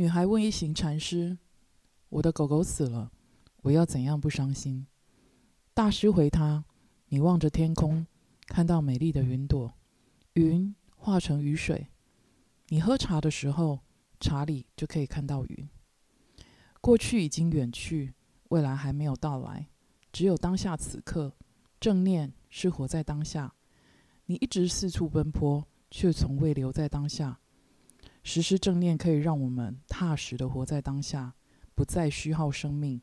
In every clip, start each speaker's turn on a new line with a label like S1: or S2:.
S1: 女孩问一行禅师：“我的狗狗死了，我要怎样不伤心？”大师回他：“你望着天空，看到美丽的云朵，云化成雨水。你喝茶的时候，茶里就可以看到云。过去已经远去，未来还没有到来，只有当下此刻。正念是活在当下。你一直四处奔波，却从未留在当下。实施正念可以让我们踏实的活在当下，不再虚耗生命。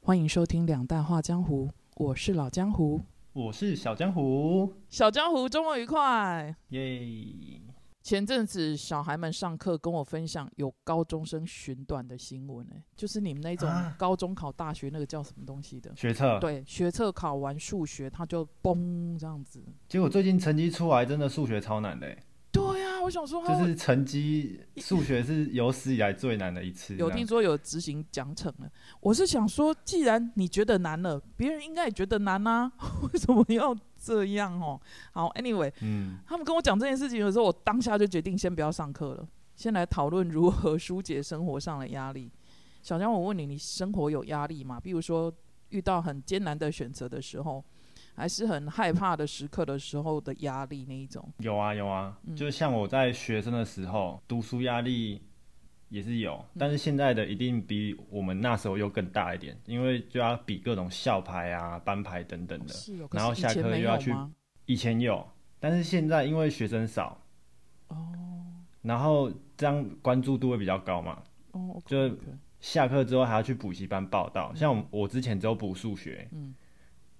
S1: 欢迎收听《两代话江湖》，我是老江湖，
S2: 我是小江湖，
S1: 小江湖周末愉快。
S2: 耶！
S1: 前阵子小孩们上课跟我分享有高中生寻短的新闻，哎，就是你们那种
S2: 啊
S1: 高中考大学那个叫什么东西的？
S2: 学测，
S1: 对，学测考完数学，他就嘣这样子。
S2: 结果最近成绩出来，真的数学超难的
S1: 我想说
S2: 就是成绩数学是有史以来最难的一次。
S1: 有听说有执行奖惩了，我是想说，既然你觉得难了，别人应该也觉得难啊，为什么要这样哦？好，anyway，
S2: 嗯，
S1: 他们跟我讲这件事情的时候，我当下就决定先不要上课了，先来讨论如何疏解生活上的压力。小江，我问你，你生活有压力吗？比如说遇到很艰难的选择的时候，还是很害怕的时刻的时候的压力那一种？
S2: 有啊有啊，
S1: 嗯
S2: 就像我在学生的时候，读书压力也是有，
S1: 嗯
S2: 但是现在的一定比我们那时候又更大一点，因为就要比各种校牌啊、班牌等等的。然后下课又要去？以前有，但是现在因为学生少，
S1: 哦
S2: 然后这样关注度会比较高嘛，
S1: 哦
S2: 就下课之后还要去补习班报道。像我我之前只有补数学，
S1: 嗯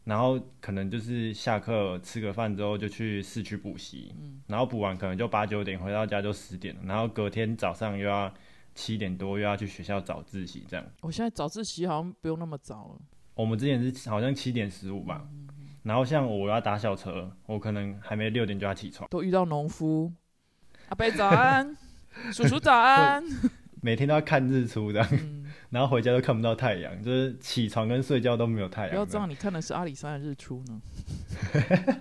S2: 然后可能就是下课吃个饭之后就去市区补习，
S1: 嗯
S2: 然后补完可能就八九点回到家就十点了，然后隔天早上又要七点多又要去学校早自习这样。
S1: 我现在早自习好像不用那么早了。
S2: 我们之前是好像七点十五吧，然后像我要搭校车，我可能还没六点就要起床，
S1: 都遇到农夫，阿伯早安，叔叔早安。
S2: 每天都要看日出这样，
S1: 嗯，
S2: 然后回家都看不到太阳，就是起床跟睡觉都没有太阳。
S1: 不要这样，你看的是阿里山的日出呢。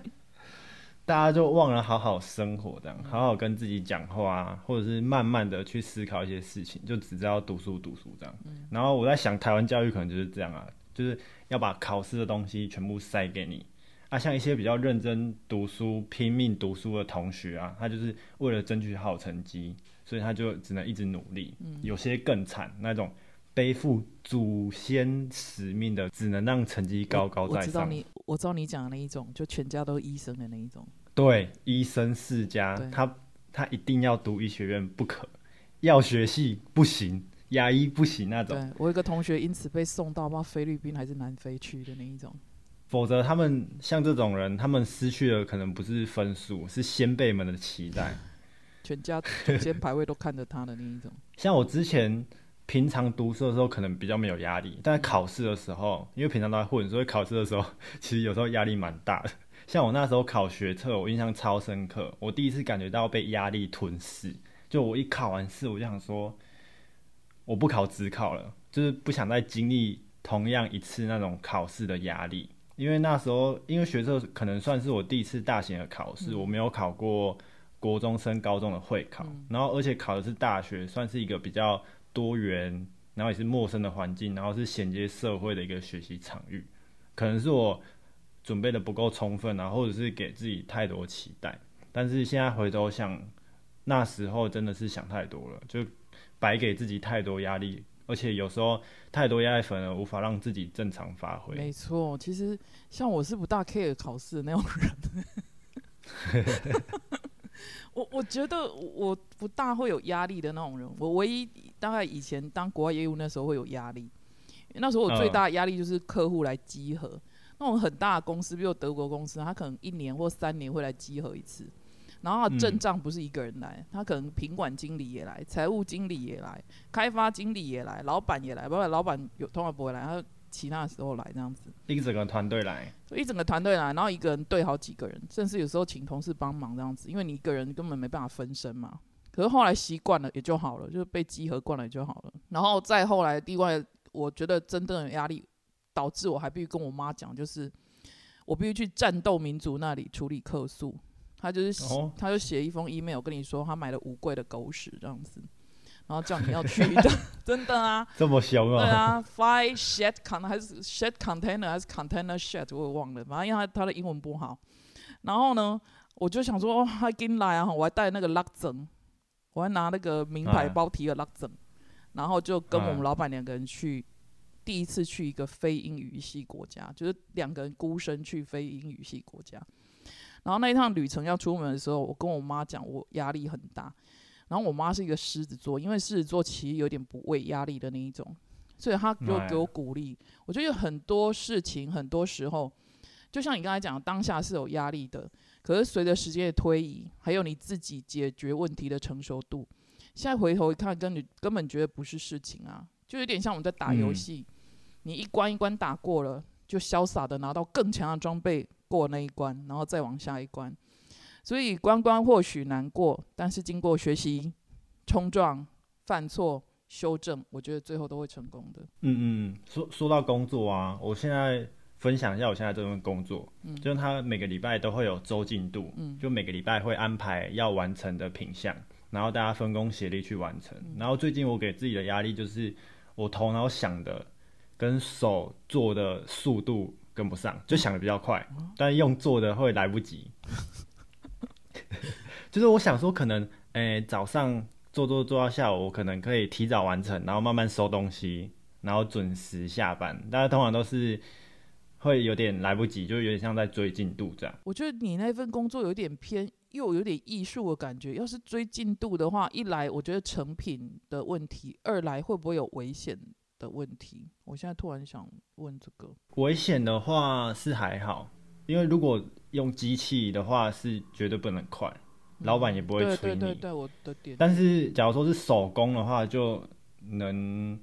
S2: 大家就忘了好好生活，这样好好跟自己讲话啊，或者是慢慢的去思考一些事情，就只知道读书读书这样。然后我在想，台湾教育可能就是这样啊，就是要把考试的东西全部塞给你啊。像一些比较认真读书、拼命读书的同学啊，他就是为了争取好成绩，所以他就只能一直努力。有些更惨，那种背负祖先使命的，只能让成绩高高在上。
S1: 我知道你，我知道你讲的那一种，就全家都医生的那一种。
S2: 对，医生世家，他他一定要读医学院不可，药学系不行，牙医不行那种，
S1: 对我有一个同学因此被送到不知道菲律宾还是南非去的那一种。
S2: 否则他们像这种人，他们失去的可能不是分数，是先辈们的期待。
S1: 全家祖先排位都看着他的那一种。
S2: 像我之前平常读书的时候，可能比较没有压力，但是考试的时候，因为平常都在混，所以考试的时候其实有时候压力蛮大的。像我那时候考学测，我印象超深刻，我第一次感觉到被压力吞噬。就我一考完试，我就想说，我不考只考了，就是不想再经历同样一次那种考试的压力。因为那时候，因为学测可能算是我第一次大型的考试，我没有考过国中升高中的会考，然后而且考的是大学，算是一个比较多元，然后也是陌生的环境，然后是衔接社会的一个学习场域，可能是我准备的不够充分啊，或者是给自己太多期待。但是现在回头想，那时候真的是想太多了，就白给自己太多压力，而且有时候太多压力反而无法让自己正常发挥。
S1: 没错，其实像我是不大 care 考试的那种人。我我觉得我不大会有压力的那种人。我唯一大概以前当国外业务那时候会有压力，那时候我最
S2: 嗯
S1: 大的压力就是客户来集合。那种很大的公司，比如德国公司，他可能一年或三年会来集合一次。然后他阵
S2: 嗯
S1: 仗不是一个人来，他可能品管经理也来，财务经理也来，开发经理也来，老板也来，不过老板有通常不会来，他其他的时候来这样子。
S2: 一整个团队来，
S1: 一整个团队来，然后一个人对好几个人，甚至有时候请同事帮忙这样子，因为你一个人根本没办法分身嘛。可是后来习惯了也就好了，就是被集合惯了也就好了。然后再后来，另外我觉得真正的压力导致我还必须跟我妈讲，就是我必须去战斗民族那里处理客诉。他就是他就写一封 email 跟你说他买了五柜的狗屎这样子，然后叫你要去的，真的啊，
S2: 这么凶啊。
S1: 对啊，fly shed con 还是 shed container 还是 container shed 我也忘了，反正因为他他的英文不好。然后呢，我就想说，哦，他跟来啊，我还带那个 lock 针，我还拿那个名牌
S2: 哎
S1: 包提了 lock 针，然后就跟我们
S2: 嗯
S1: 老板两个人去。第一次去一个非英语系国家，就是两个人孤身去非英语系国家。然后那一趟旅程要出门的时候，我跟我妈讲，我压力很大。然后我妈是一个狮子座，因为狮子座其实有点不畏压力的那一种，所以她就
S2: 哎
S1: 给我鼓励。我觉得有很多事情，很多时候，就像你刚才讲，当下是有压力的，可是随着时间的推移，还有你自己解决问题的成熟度，现在回头一看，跟你根本觉得不是事情啊，就有点像我们在打游
S2: 嗯
S1: 戏，你一关一关打过了，就潇洒的拿到更强的装备过那一关，然后再往下一关。所以关关或许难过，但是经过学习、冲撞、犯错、修正，我觉得最后都会成功的。
S2: 嗯嗯，说说到工作啊，我现在分享一下我现在这份工作，
S1: 嗯
S2: 就是他每个礼拜都会有周进度，嗯就每个礼拜会安排要完成的品项，然后大家分工协力去完成。
S1: 嗯
S2: 然后最近我给自己的压力就是，我头脑想的跟手做的速度跟不上，就想的比较快，
S1: 哦
S2: 但用做的会来不及。就是我想说，可能诶、早上做做做到下午，我可能可以提早完成，然后慢慢收东西，然后准时下班。大家通常都是会有点来不及，就有点像在追进度这样。
S1: 我觉得你那份工作有点偏，又有点艺术的感觉。要是追进度的话，一来我觉得成品的问题，二来会不会有危险的问题？我现在突然想问这个。
S2: 危险的话是还好，因为如果用机器的话是绝对不能快，老板也不会
S1: 对
S2: 催你。
S1: 对对对，我的点。
S2: 但是假如说是手工的话，就能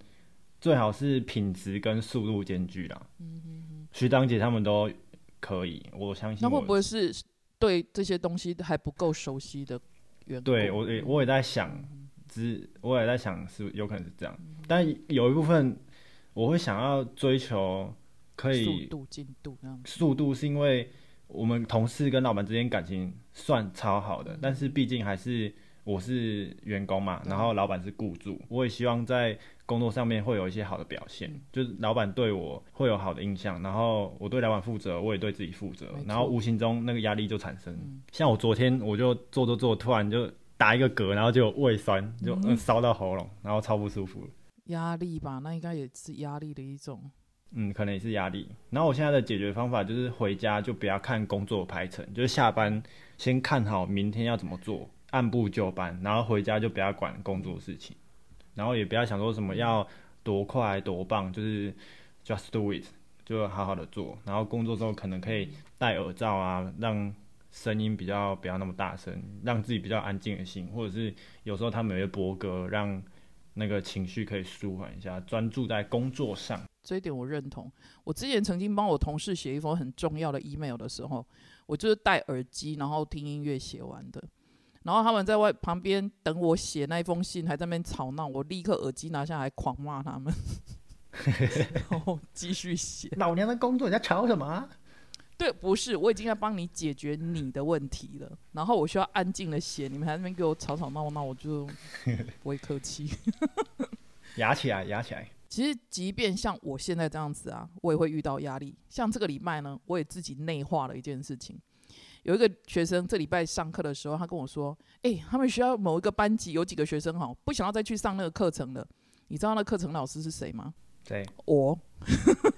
S2: 最好是品质跟速度兼具啦。嗯嗯徐当姐他们都可以，我相信我。
S1: 那会不会是对这些东西还不够熟悉的员工？
S2: 对我也我也在想，只我也在想是有可能是这样，
S1: 嗯
S2: 但有一部分我会想要追求可以速
S1: 度进度那样。
S2: 速度，是因为我们同事跟老板之间感情算超好的，但是毕竟还是我是员工嘛，然后老板是雇主，我也希望在工作上面会有一些好的表现，就是老板对我会有好的印象，然后我对老板负责，我也对自己负责然后无形中那个压力就产生。像我昨天我就做做做，突然就打一个嗝，然后就胃酸，就嗯烧到喉咙，然后超不舒服。
S1: 压力吧，那应该也是压力的一种。
S2: 嗯，可能也是压力。然后我现在的解决方法就是回家就不要看工作排程，就是下班先看好明天要怎么做，按部就班，然后回家就不要管工作事情，然后也不要想说什么要多快多棒，就是 just do it，就好好的做。然后工作之后可能可以戴耳罩啊，让声音比较不要那么大声，让自己比较安静的心，或者是有时候他们也会播歌，让那个情绪可以舒缓一下，专注在工作上。
S1: 这一点我认同。我之前曾经帮我同事写一封很重要的 email 的时候，我就是戴耳机，然后听音乐写完的。然后他们在外旁边等我写那一封信，还在那边吵闹，我立刻耳机拿下来狂骂他们，然后继续写。
S2: 老娘的工作你在吵什么、啊？
S1: 对，不是，我已经在帮你解决你的问题了，然后我需要安静的写，你们还在那边给我吵吵闹闹，我就 不会客气。
S2: 压起来，压起来。
S1: 其实，即便像我现在这样子啊，我也会遇到压力。像这个礼拜呢，我也自己内化了一件事情。有一个学生这礼拜上课的时候，他跟我说：“诶，他们学校某一个班级有几个学生哈，不想要再去上那个课程了。你知道那课程老师是谁吗？
S2: 对，
S1: 我，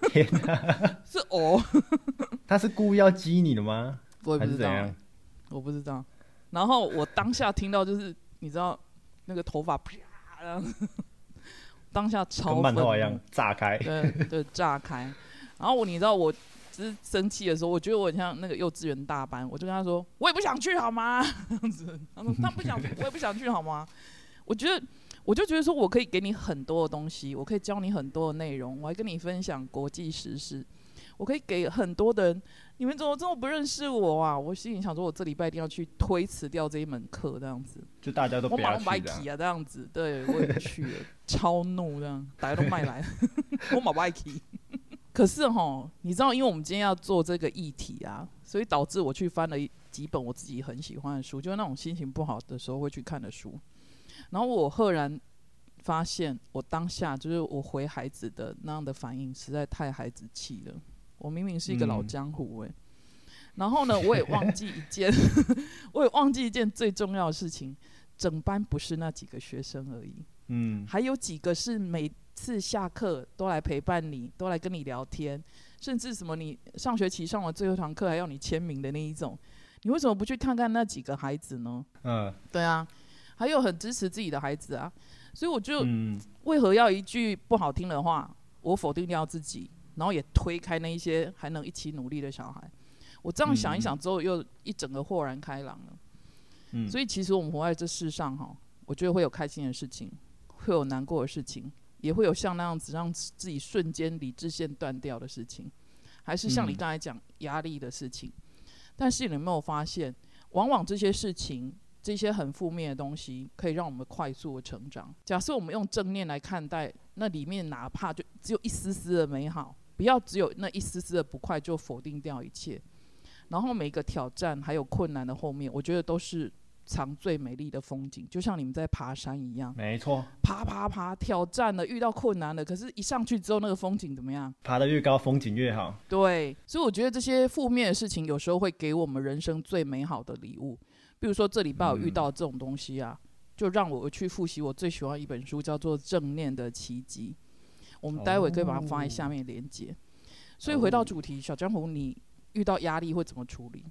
S2: 天哪，
S1: 是我，
S2: 他是故意要激你的吗？
S1: 我也不知道？我不知道。然后我当下听到就是，你知道那个头发啪，然 后当下超
S2: 跟漫一样炸开。
S1: 对对，炸开。然后我，你知道我只是生气的时候，我觉得我很像那个幼稚园大班，我就跟他说，我也不想去，好吗？这样子，他说他不想，我也不想去，好吗？我觉得，我就觉得说我可以给你很多的东西，我可以教你很多的内容，我还跟你分享国际时事，我可以给很多的人，你们怎么这么不认识我啊？我心里想说，我这礼拜一定要去推辞掉这一门课，这样子。
S2: 就大家都不
S1: 我马上白。起啊，这样子，对我也不去了，超怒这样，大家都卖来，我马白起。可是哈，你知道，因为我们今天要做这个议题啊，所以导致我去翻了一几本我自己很喜欢的书，就是那种心情不好的时候会去看的书。然后我赫然发现我当下就是我回孩子的那样的反应实在太孩子气了。我明明是一个老
S2: 嗯。
S1: 江湖诶、然后呢，我也忘记一件，我也忘记一件最重要的事情，整班不是那几个学生而已，
S2: 嗯，
S1: 还有几个是每次下课都来陪伴你，都来跟你聊天，甚至什么你上学期上完最后一堂课还要你签名的那一种，你为什么不去看看那几个孩子呢？
S2: 嗯。
S1: 对啊，还有很支持自己的孩子啊，所以我就
S2: 嗯，
S1: 为何要一句不好听的话，我否定掉自己，然后也推开那一些还能一起努力的小孩？我这样想一想之后，又一整个豁然开朗了。
S2: 嗯
S1: 所以其实我们活在这世上哈，我觉得会有开心的事情，会有难过的事情，也会有像那样子让自己瞬间理智线断掉的事情，还是像你
S2: 嗯
S1: 刚才讲压力的事情。但是你有没有发现，往往这些事情，这些很负面的东西，可以让我们快速的成长。假设我们用正念来看待，那里面哪怕就只有一丝丝的美好，不要只有那一丝丝的不快就否定掉一切。然后每个挑战还有困难的后面，我觉得都是藏最美丽的风景，就像你们在爬山一样，
S2: 没错，
S1: 爬爬爬，挑战了，遇到困难了，可是一上去之后，那个风景怎么样？
S2: 爬得越高，风景越好。
S1: 对，所以我觉得这些负面的事情有时候会给我们人生最美好的礼物。比如说这礼拜我遇到这种东西啊，就让我去复习我最喜欢一本书，叫做《正念的奇迹》。我们待会可以把它放在下面连接。所以回到主题，小江湖，你遇到压力会怎么处理？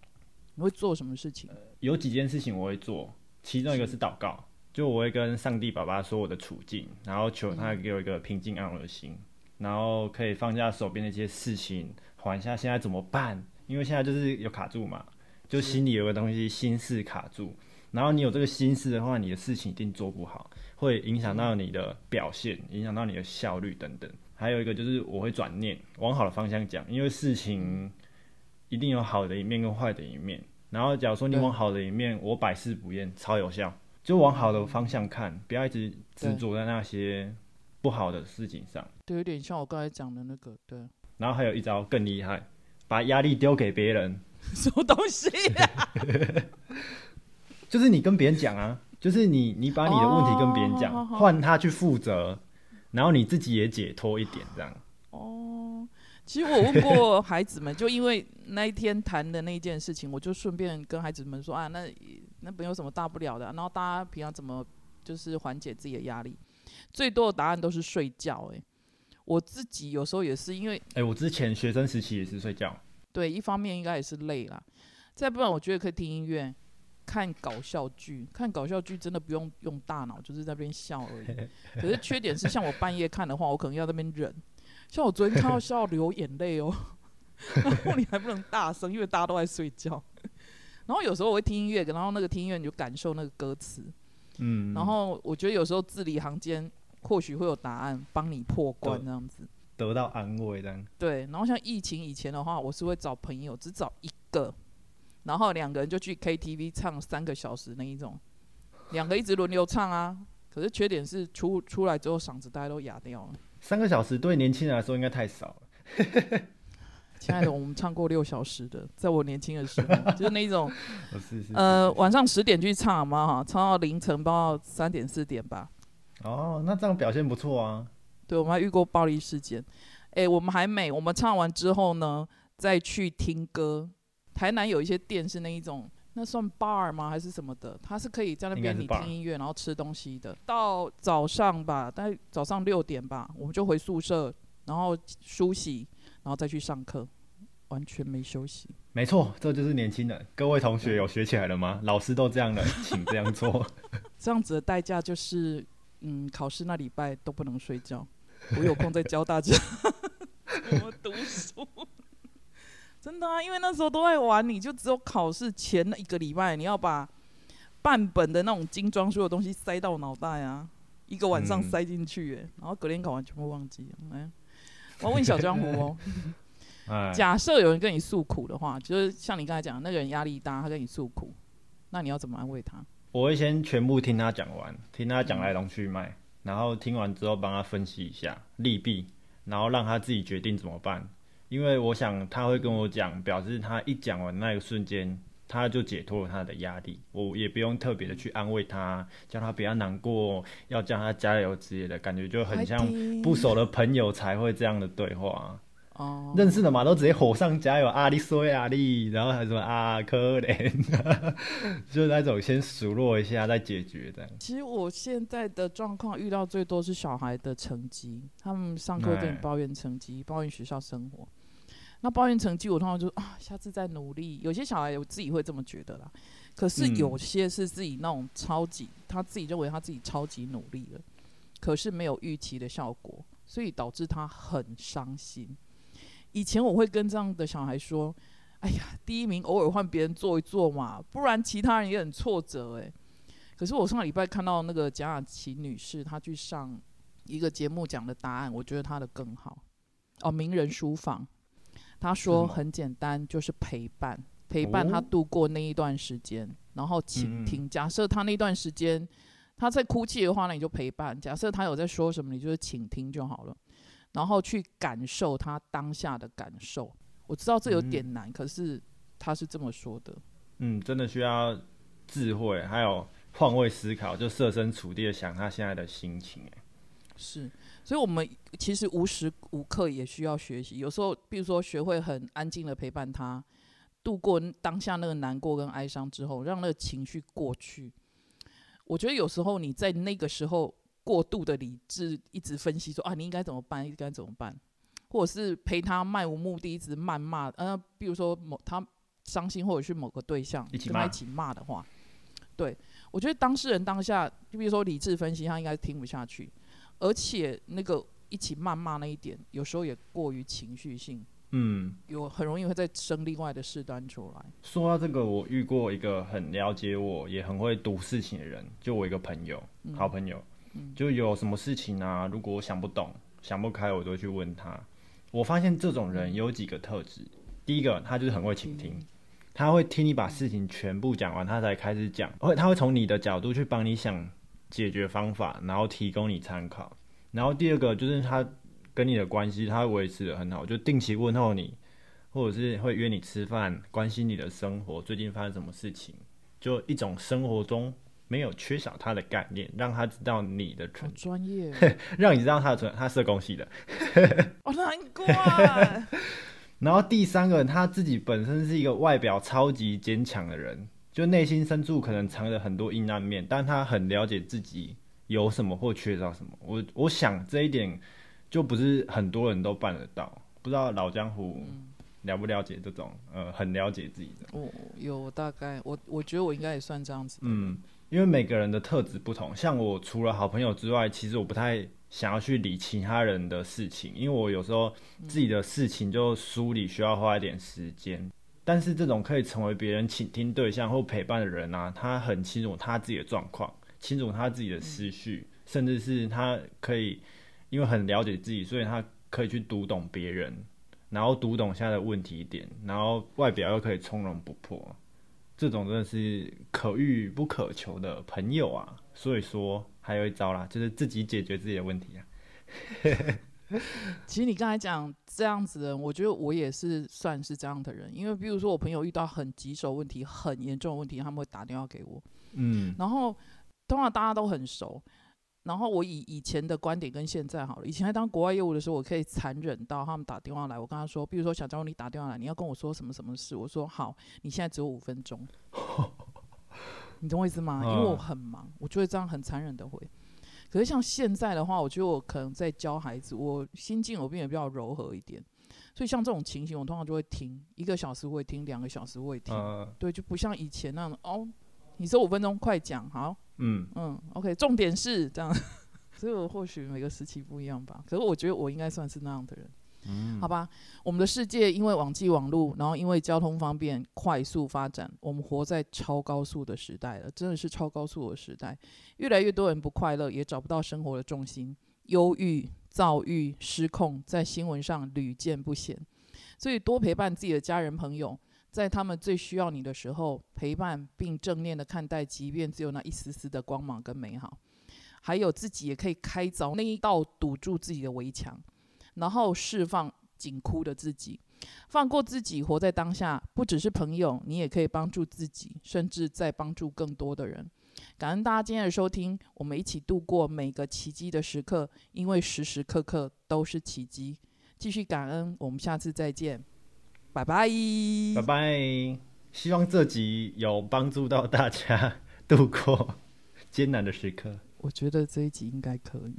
S1: 你会做什么事情？
S2: 有几件事情我会做，其中一个是祷告，就我会跟上帝爸爸说我的处境，然后求他给我一个平静安稳的心，然后可以放下手边的一些事情，缓一下现在怎么办？因为现在就是有卡住嘛，就心里有个东西心事卡住，然后你有这个心事的话，你的事情一定做不好，会影响到你的表现，影响到你的效率等等。还有一个就是我会转念，往好的方向讲，因为事情一定有好的一面跟坏的一面。然后假如说你往好的一面，我百试不厌，超有效，就往好的方向看，不要一直执着在那些不好的事情上。
S1: 对，有点像我刚才讲的那个，对，
S2: 然后还有一招更厉害，把压力丢给别人，
S1: 什么东西、啊？
S2: 就是你跟别人讲啊，就是你你把你的问题跟别人讲，换他去负责，然后你自己也解脱一点，这样。
S1: 哦，其实我问过孩子们，就因为那一天谈的那件事情，我就顺便跟孩子们说啊，那那没有什么大不了的啊、然后大家平常怎么就是缓解自己的压力？最多的答案都是睡觉、欸。我自己有时候也是因为
S2: 哎、我之前学生时期也是睡觉，
S1: 对一方面应该也是累啦，再不然我觉得可以听音乐。看搞笑剧，看搞笑剧真的不用用大脑，就是在那边笑而已。可是缺点是，像我半夜看的话，我可能要在那边忍。像我昨天看到笑到流眼泪哦，然后你还不能大声，因为大家都在睡觉。然后有时候我会听音乐，然后那个听音乐你就感受那个歌词。
S2: 嗯，
S1: 然后我觉得有时候字里行间或许会有答案帮你破关这样子。
S2: 得到安慰这样。
S1: 对，然后像疫情以前的话，我是会找朋友，只找一个，然后两个人就去 KTV 唱三个小时那一种，两个一直轮流唱啊。可是缺点是出出来之后嗓子大家都哑掉了。
S2: 三个小时对年轻人来说应该太少了。
S1: 亲爱的，我们唱过六小时的，在我年轻的时候，就是那一种
S2: 哦是是是
S1: 呃晚上十点去唱嘛哈，唱到凌晨，包到三点四点吧。
S2: 哦，那这样表现不错啊。
S1: 对，我们还遇过暴力事件。哎，我们还没，我们唱完之后呢，再去听歌。台南有一些店是那一种，那算 bar 吗？还是什么的？它是可以在那边你听音乐，然后吃东西的。到早上吧，大概早上六点吧，我们就回宿舍，然后梳洗，然后再去上课，完全没休息。
S2: 没错，这就是年轻人。各位同学有学起来了吗？老师都这样了，请这样做。
S1: 这样子的代价就是，嗯，考试那礼拜都不能睡觉。我有空再教大家 怎么读书。真的啊，因为那时候都在玩，你就只有考试前那一个礼拜，你要把半本的那种精装书的东西塞到脑袋啊，一个晚上
S2: 嗯
S1: 塞进去，哎、然后隔天考完全部忘记了。哎，我要问小江湖哦，
S2: 哎，
S1: 假设有人跟你诉苦的话，就是像你刚才讲，那个人压力大，他跟你诉苦，那你要怎么安慰他？
S2: 我会先全部听他讲完，听他讲来龙去脉，然后听完之后帮他分析一下利弊，然后让他自己决定怎么办。因为我想他会跟我讲，表示他一讲完那个瞬间，他就解脱了他的压力，我也不用特别的去安慰他，叫他不要难过，要叫他加油之类的，感觉就很像不熟的朋友才会这样的对话。
S1: 哦，
S2: 认识的嘛，都直接火上加油啊！你说啊你，然后还什么啊可怜，就是那种先数落一下再解决的。
S1: 其实我现在的状况遇到最多是小孩的成绩，他们上课跟你抱怨成绩，抱怨学校生活。那抱怨成绩，我通常就啊，下次再努力。有些小孩我自己会这么觉得啦，可是有些是自己那种超级，他自己认为他自己超级努力了，可是没有预期的效果，所以导致他很伤心。以前我会跟这样的小孩说：“哎呀，第一名偶尔换别人坐一坐嘛，不然其他人也很挫折。”诶，可是我上个礼拜看到那个蒋雅琪女士，她去上一个节目讲的答案，我觉得她的更好。哦，名人书房，她说很简单，就是陪伴，陪伴她度过那一段时间，然后倾听。假设她那段时间她在哭泣的话，那你就陪伴；假设她有在说什么，你就是倾听就好了。然后去感受他当下的感受，我知道这有点难，可是他是这么说的。
S2: 嗯，真的需要智慧，还有换位思考，就设身处地的想他现在的心情。哎，
S1: 是，所以我们其实无时无刻也需要学习。有时候，比如说学会很安静的陪伴他，度过当下那个难过跟哀伤之后，让那个情绪过去。我觉得有时候你在那个时候。过度的理智一直分析说啊，你应该怎么办？应该怎么办？或者是陪他漫无目的一直谩骂，呃，比如说某他伤心，或者是某个对象跟他一起骂的话，对我觉得当事人当下，就比如说理智分析，他应该听不下去，而且那个一起谩骂那一点，有时候也过于情绪性，
S2: 嗯，
S1: 有很容易会再生另外的事端出来。
S2: 说到这个，我遇过一个很了解我，也很会读事情的人，就我一个朋友，好朋友。就有什么事情啊？如果我想不懂、想不开，我都去问他。我发现这种人有几个特质：第一个，他就是很会倾听，他会听你把事情全部讲完，他才开始讲。会，他会从你的角度去帮你想解决方法，然后提供你参考。然后第二个就是他跟你的关系，他维持的很好，就定期问候你，或者是会约你吃饭，关心你的生活，最近发生什么事情，就一种生活中。没有缺少他的概念，让他知道你的存
S1: 专业，
S2: 让你知道他的存，他是工系的。
S1: 我 难过。
S2: 然后第三个，他自己本身是一个外表超级坚强的人，就内心深处可能藏着很多阴暗面，但他很了解自己有什么或缺少什么。我我想这一点就不是很多人都办得到。不知道老江湖了不了解这种，呃，很了解自己的。
S1: 我有大概，我我觉得我应该也算这样子。
S2: 嗯。因为每个人的特质不同，像我除了好朋友之外，其实我不太想要去理其他人的事情，因为我有时候自己的事情就梳理需要花一点时间。但是这种可以成为别人倾听对象或陪伴的人啊，他很清楚他自己的状况，清楚他自己的思绪，甚至是他可以因为很了解自己，所以他可以去读懂别人，然后读懂现在的问题点，然后外表又可以从容不迫。这种真的是可遇不可求的朋友啊，所以说还有一招啦，就是自己解决自己的问题啊。
S1: 其实你刚才讲这样子的人，我觉得我也是算是这样的人，因为比如说我朋友遇到很棘手问题、很严重的问题，他们会打电话给我，
S2: 嗯，
S1: 然后通常大家都很熟。然后我以以前的观点跟现在好了，以前在当国外业务的时候，我可以残忍到他们打电话来，我跟他说，比如说小张你打电话来，你要跟我说什么什么事，我说好，你现在只有五分钟，你懂我意思吗？因为我很忙，我就会这样很残忍的回。可是像现在的话，我觉得我可能在教孩子，我心境我变得比较柔和一点，所以像这种情形，我通常就会听一个小时会听，两个小时会听，对，就不像以前那样哦，你说五分钟快讲好。
S2: 嗯
S1: 嗯，OK，重点是这样，所以我或许每个时期不一样吧。可是我觉得我应该算是那样的人，
S2: 嗯，
S1: 好吧。我们的世界因为网际网络，然后因为交通方便、快速发展，我们活在超高速的时代了，真的是超高速的时代。越来越多人不快乐，也找不到生活的重心，忧郁、躁郁、失控，在新闻上屡见不鲜。所以多陪伴自己的家人朋友。在他们最需要你的时候，陪伴并正面的看待，即便只有那一丝丝的光芒跟美好，还有自己也可以开凿那一道堵住自己的围墙，然后释放紧箍的自己，放过自己，活在当下，不只是朋友，你也可以帮助自己，甚至在帮助更多的人。感恩大家今天的收听，我们一起度过每个奇迹的时刻，因为时时刻刻都是奇迹。继续感恩，我们下次再见，拜拜，
S2: 拜拜。希望这集有帮助到大家度过艰难的时刻。
S1: 我觉得这一集应该可以。